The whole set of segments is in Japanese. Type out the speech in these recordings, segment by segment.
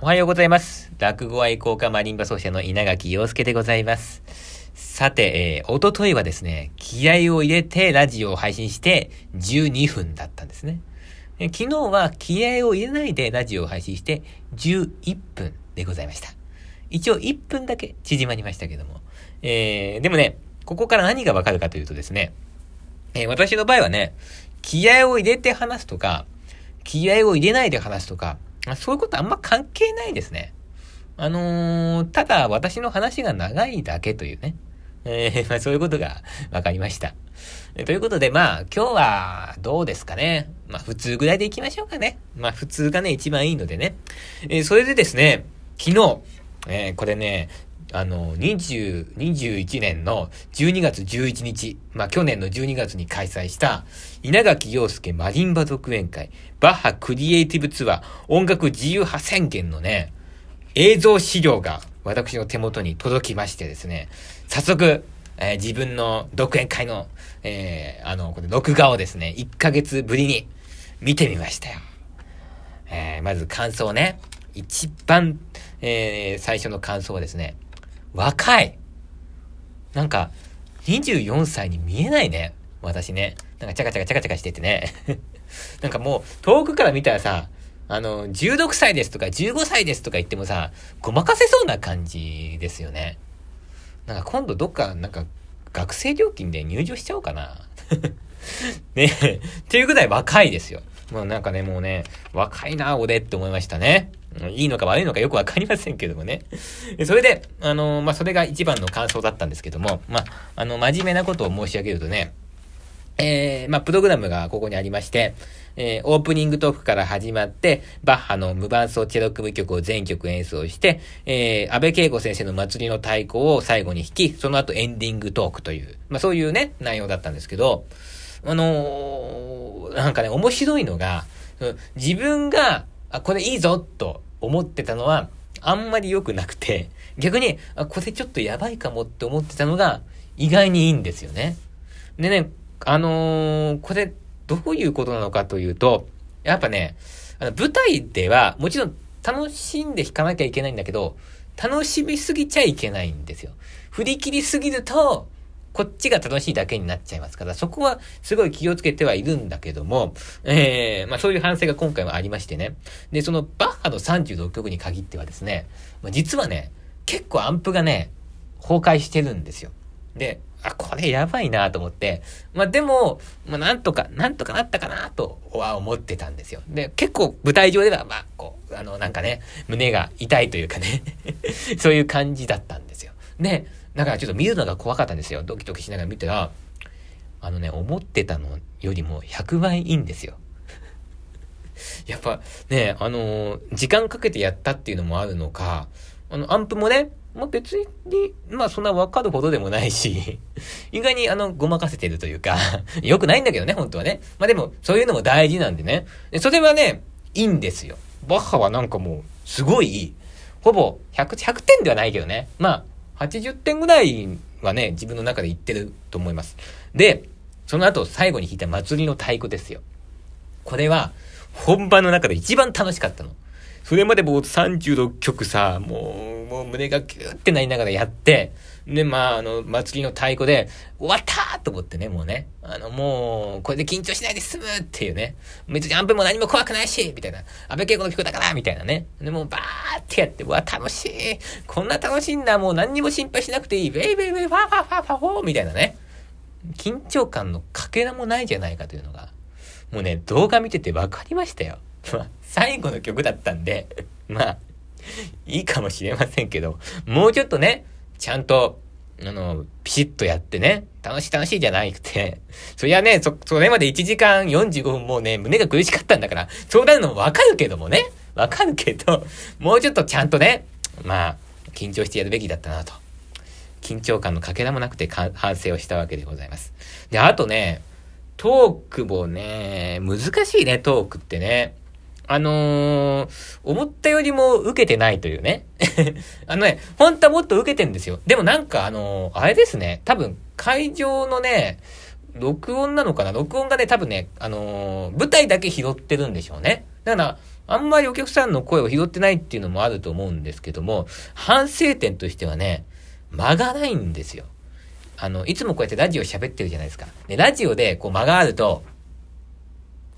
おはようございます。落語愛好家マリンバ奏者の稲垣陽介でございます。さて、えー、おとといはですね、気合を入れてラジオを配信して12分だったんですね。昨日は気合を入れないでラジオを配信して11分でございました。一応1分だけ縮まりましたけども。えー、でもね、ここから何がわかるかというとですね、えー私の場合はね、気合を入れて話すとか、気合を入れないで話すとか、そういうことあんま関係ないですね。あのーただ私の話が長いだけというね。えー まあそういうことが分かりました。えということで、まあ今日はどうですかね。まあ普通ぐらいでいきましょうかね。まあ普通がね、一番いいのでね。えーそれでですね、昨日、えーこれね、あの、20、21年の12月11日、まあ去年の12月に開催した、稲垣陽介マリンバ独演会、バッハクリエイティブツアー音楽自由派宣言のね、映像資料が私の手元に届きましてですね、早速、えー自分の独演会の、えーあの、これ録画をですね、1ヶ月ぶりに見てみましたよ。えーまず感想ね。一番、えー最初の感想はですね、若いなんか、24歳に見えないね。私ね。なんかチャカチャカチャカチャカしててね。なんかもう、遠くから見たらさ、あの、16歳ですとか15歳ですとか言ってもさ、ごまかせそうな感じですよね。なんか今度どっか、なんか、学生料金で入場しちゃおうかな。ねえ、っていうぐらい若いですよ。もうなんかね、もうね、若いな、俺って思いましたね。いいのか悪いのかよくわかりませんけどもね。それで、あのまあ、それが一番の感想だったんですけども、まあ、あの、真面目なことを申し上げるとね、えー、まあ、プログラムがここにありまして、えー、オープニングトークから始まって、バッハの無伴奏チェロ組曲を全曲演奏して、えー、安倍恵子先生の祭りの太鼓を最後に弾き、その後エンディングトークという、まあ、そういうね、内容だったんですけど、あのーなんかね、面白いのが、自分が、あ、これいいぞ、と思ってたのは、あんまり良くなくて、逆に、あ、これちょっとやばいかもって思ってたのが、意外にいいんですよね。でね、あのーこれ、どういうことなのかというと、やっぱね、あの舞台では、もちろん楽しんで弾かなきゃいけないんだけど、楽しみすぎちゃいけないんですよ。振り切りすぎると、こっちが楽しいだけになっちゃいますから、そこはすごい気をつけてはいるんだけども、ええまあそういう反省が今回はありましてね。で、そのバッハの36曲に限ってはですね、まあ、実はね、結構アンプがね、崩壊してるんですよ。で、あ、これやばいなと思って、まあでも、まあなんとか、なんとかなったかなとは思ってたんですよ。で、結構舞台上では、まあこう、あのなんかね、胸が痛いというかね、そういう感じだったんですよ。で、だからちょっと見るのが怖かったんですよ。ドキドキしながら見たら、あのね、思ってたのよりも100倍いいんですよ。やっぱね、あのー時間かけてやったっていうのもあるのか、あの、アンプもね、まあ、別に、まあそんなわかるほどでもないし、意外にあの、ごまかせてるというか、良くないんだけどね、本当はね。まあでも、そういうのも大事なんでね。でそれはね、いいんですよ。バッハはなんかもう、すごいいい。ほぼ100、100点ではないけどね。まあ、80点ぐらいはね、自分の中で言ってると思います。で、その後最後に弾いた祭りの太鼓ですよ。これは、本番の中で一番楽しかったの。それまでもう36曲さ、もう、もう胸がギューってなりながらやって、で、まあ、あの、祭りの太鼓で、終わったと思ってね、もうね。あの、もう、これで緊張しないで済むっていうね。別にアンプも何も怖くないし、みたいな。安倍恵子の曲だから、みたいなね。で、もうバーってやって、うわ、楽しい。こんな楽しいんだ。もう何にも心配しなくていい。ウェイウェイウェイ、ファーファーファーファーフォーみたいなね。緊張感のかけらもないじゃないかというのが、もうね、動画見てて分かりましたよ。ま、最後の曲だったんで、まあ、いいかもしれませんけど、もうちょっとね、ちゃんと、あの、ピシッとやってね、楽しい楽しいじゃないくて、そりゃね、そ、それまで1時間45分もうね、胸が苦しかったんだから、そうなるのもわかるけどもね、わかるけど、もうちょっとちゃんとね、まあ、緊張してやるべきだったなと。緊張感のかけらもなくて反省をしたわけでございます。で、あとね、トークもね、難しいね、トークってね。あのー、思ったよりも受けてないというね。あのね、本当はもっと受けてんですよ。でもなんかあのーあれですね、多分会場のね、録音なのかな？録音がね、多分ね、あのー舞台だけ拾ってるんでしょうね。だから、あんまりお客さんの声を拾ってないっていうのもあると思うんですけども、反省点としてはね、間がないんですよ。あの、いつもこうやってラジオ喋ってるじゃないですか。で、ラジオでこう間があると、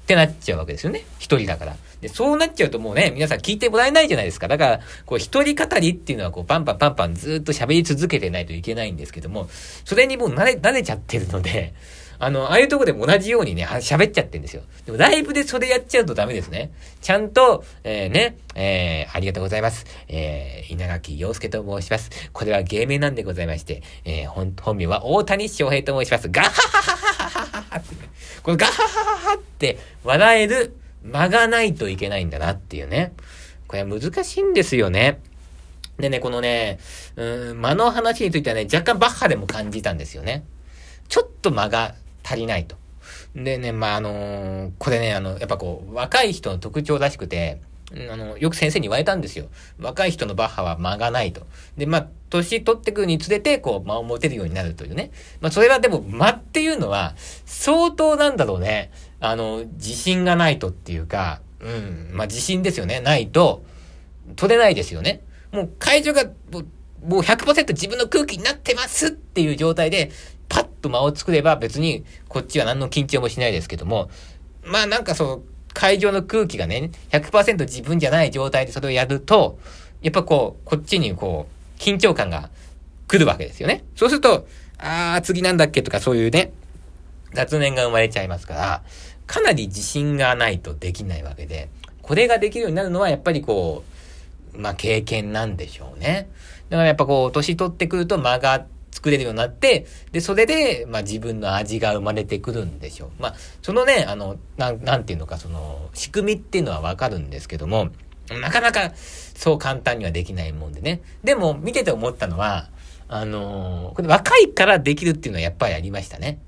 ってなっちゃうわけですよね。一人だから。で、そうなっちゃうともうね、皆さん聞いてもらえないじゃないですか。だから、こう、一人語りっていうのは、こう、パンパンパンパンずっと喋り続けてないといけないんですけども、それにもう慣れ、慣れちゃってるので、あの、ああいうとこでも同じようにね、喋っちゃってんですよ。でもライブでそれやっちゃうとダメですね。ちゃんと、えー、ね、えー、ありがとうございます。えー、稲垣陽介と申します。これは芸名なんでございまして、えー、本、本名は大谷翔平と申します。ガハハハハハハハって、このガハハハハって笑える間がないといけないんだなっていうね。これは難しいんですよね。でね、このね、うん、間の話についてはね、若干バッハでも感じたんですよね。ちょっと間が足りないと。でね、まあ、あのー、これね、あの、やっぱこう、若い人の特徴らしくて、あの、よく先生に言われたんですよ。若い人のバッハは間がないと。で、まあ、年取ってくるにつれて、こう、間を持てるようになるというね。まあ、それはでも、間っていうのは、相当なんだろうね。あの、自信がないとっていうか、うん、まあ、自信ですよね。ないと、取れないですよね。もう、会場が、もう100%自分の空気になってますっていう状態で、パッと間を作れば別にこっちは何の緊張もしないですけども、まあなんかそう、会場の空気がね、100%自分じゃない状態でそれをやると、やっぱこう、こっちにこう、緊張感が来るわけですよね。そうすると、あー、次なんだっけとかそういうね、雑念が生まれちゃいますから、かなり自信がないとできないわけで、これができるようになるのはやっぱりこう、まあ経験なんでしょうね。だからやっぱこう、年取ってくると間が作れるようになって、で、それで、まあ自分の味が生まれてくるんでしょう。まあ、そのね、あの、なん、なんていうのか、その、仕組みっていうのはわかるんですけども、なかなかそう簡単にはできないもんでね。でも、見てて思ったのは、あのー、これ若いからできるっていうのはやっぱりありましたね。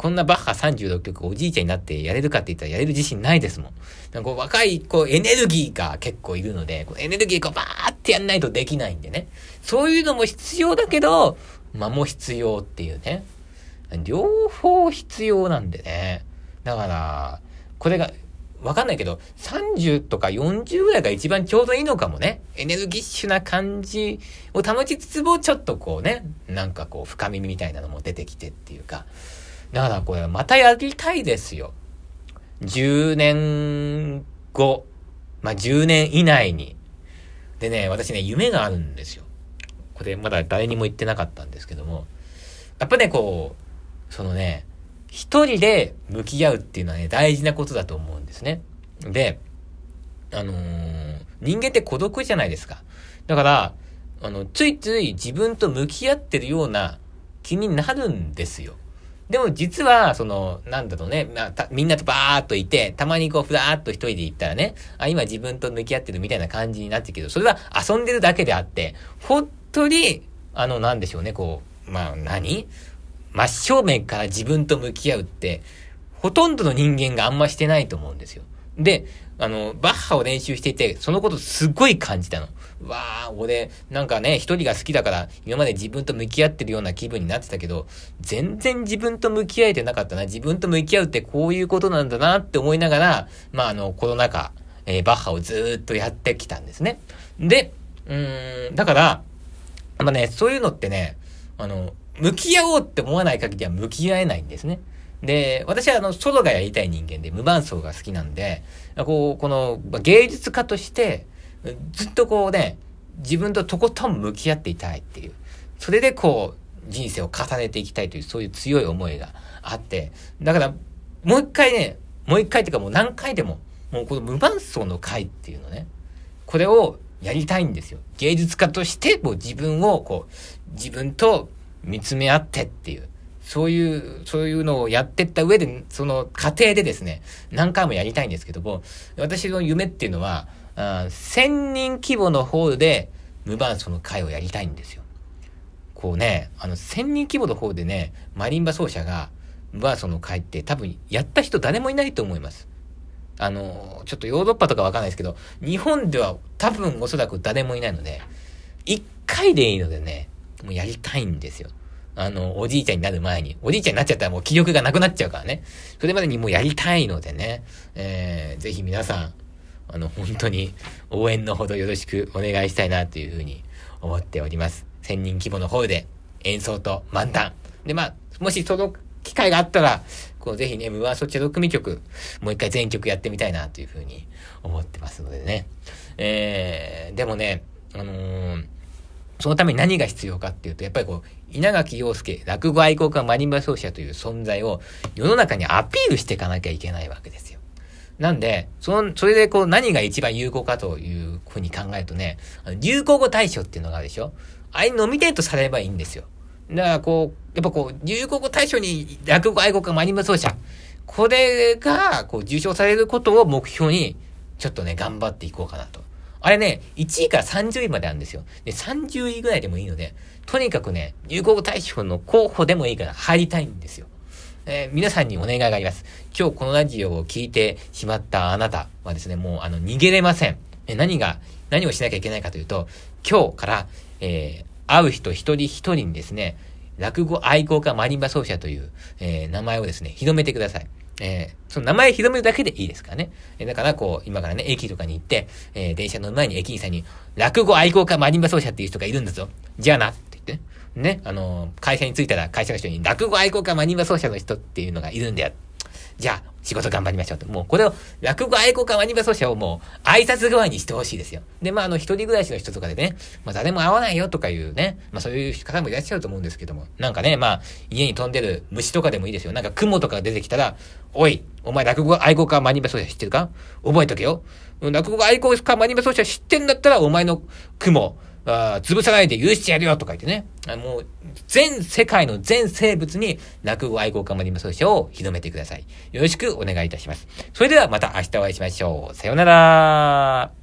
こんなバッハ36曲おじいちゃんになってやれるかって言ったらやれる自信ないですもん。んこう若いこうエネルギーが結構いるので、こエネルギーこうバーってやんないとできないんでね。そういうのも必要だけど、間も必要っていうね。両方必要なんでね。だから、これが、わかんないけど、30とか40ぐらいが一番ちょうどいいのかもね。エネルギッシュな感じを保ちつつも、ちょっとこうね、なんかこう、深みみたいなのも出てきてっていうか。だからこれ、またやりたいですよ。10年後、まあ、10年以内に。でね、私ね、夢があるんですよ。これまだ誰にも言ってなかったんですけども、やっぱね、こう、そのね、一人で向き合うっていうのはね、大事なことだと思うんですね。で、あのー、人間って孤独じゃないですか。だから、あの、ついつい自分と向き合ってるような気になるんですよ。でも実は、その、なんだろうね、まあ、みんなとバーっといて、たまにこう、ふらーっと一人で行ったらね、あ、今自分と向き合ってるみたいな感じになってるけど、それは遊んでるだけであって、ほっとに、あの、なんでしょうね、こう、まあ何、真正面から自分と向き合うって、ほとんどの人間があんましてないと思うんですよ。で、あの、バッハを練習していて、そのことすっごい感じたの。わあ、俺、なんかね、一人が好きだから、今まで自分と向き合ってるような気分になってたけど、全然自分と向き合えてなかったな。自分と向き合うってこういうことなんだなって思いながら、まあ、あの、コロナ禍、えー、バッハをずっとやってきたんですね。で、うーん、だから、まあね、そういうのってね、あの、向き合おうって思わない限りは向き合えないんですね。で、私はあの、ソロがやりたい人間で無伴奏が好きなんで、こう、この芸術家として、ずっとこうね、自分ととことん向き合っていたいっていう。それでこう、人生を重ねていきたいという、そういう強い思いがあって、だから、もう一回ね、もう一回っていうかもう何回でも、もうこの無伴奏の回っていうのね、これをやりたいんですよ。芸術家としてもう自分をこう、自分と見つめ合ってっていう。そういう、そういうのをやってった上で、その過程でですね、何回もやりたいんですけども、私の夢っていうのは、あ1000人規模のホールで無伴奏の会をやりたいんですよ。こうね、あの、1000人規模のホールでね、マリンバ奏者が無伴奏の会って多分やった人誰もいないと思います。あの、ちょっとヨーロッパとかわかんないですけど、日本では多分おそらく誰もいないので、一回でいいのでね、もうやりたいんですよ。あの、おじいちゃんになる前に。おじいちゃんになっちゃったらもう気力がなくなっちゃうからね。それまでにもうやりたいのでね、えー、ぜひ皆さん、あの、本当に応援のほどよろしくお願いしたいなというふうに思っております。1000人規模のホールで演奏と漫談。で、まあ、もしその機会があったら、こう、ぜひね、ムーアソチェロ組曲、もう一回全曲やってみたいなというふうに思ってますのでね。えー、でもね、あのー、そのために何が必要かっていうと、やっぱりこう、稲垣陽介、落語愛好家マリンバ奏者という存在を世の中にアピールしていかなきゃいけないわけですよ。なんで、その、それでこう何が一番有効かというふうに考えるとね、流行語大賞っていうのがあるでしょ？あれノミネートされればいいんですよ。だからこう、やっぱこう、流行語大賞に落語愛好家マリンバ奏者、これが、こう、受賞されることを目標に、ちょっとね、頑張っていこうかなと。あれね、1位から30位まであるんですよ。で、30位ぐらいでもいいので、とにかくね、流行語大賞の候補でもいいから入りたいんですよ。えー、皆さんにお願いがあります。今日このラジオを聞いてしまったあなたはですね、もうあの、逃げれません。え何が、何をしなきゃいけないかというと、今日から、えー、会う人一人一人にですね、落語愛好家マリンバ奏者という、えー、名前をですね、広めてください。えー、その名前広めるだけでいいですからね。えー、だからこう、今からね、駅とかに行って、えー、電車の前に駅員さんに、落語愛好家マリンバ奏者っていう人がいるんだぞ。じゃあな、って言ってね。ね、あのー、会社に着いたら会社の人に、落語愛好家マリンバ奏者の人っていうのがいるんだよ。じゃあ、仕事頑張りましょうと。もう、これを、落語愛好家ワニバ奏者をもう、挨拶代わりにしてほしいですよ。で、まあ、あの、一人暮らしの人とかでね、まあ、誰も会わないよとかいうね、まあ、そういう方もいらっしゃると思うんですけども、なんかね、まあ、家に飛んでる虫とかでもいいですよ。なんか雲とか出てきたら、おい、お前落語愛好家マニバ奏者知ってるか？覚えとけよ。落語愛好家マニバ奏者知ってんだったら、お前の雲、あ潰さないで許してやるよとか言ってね。あもう、全世界の全生物に落語愛好家マリンバ奏者を広めてください。よろしくお願いいたします。それではまた明日お会いしましょう。さようなら。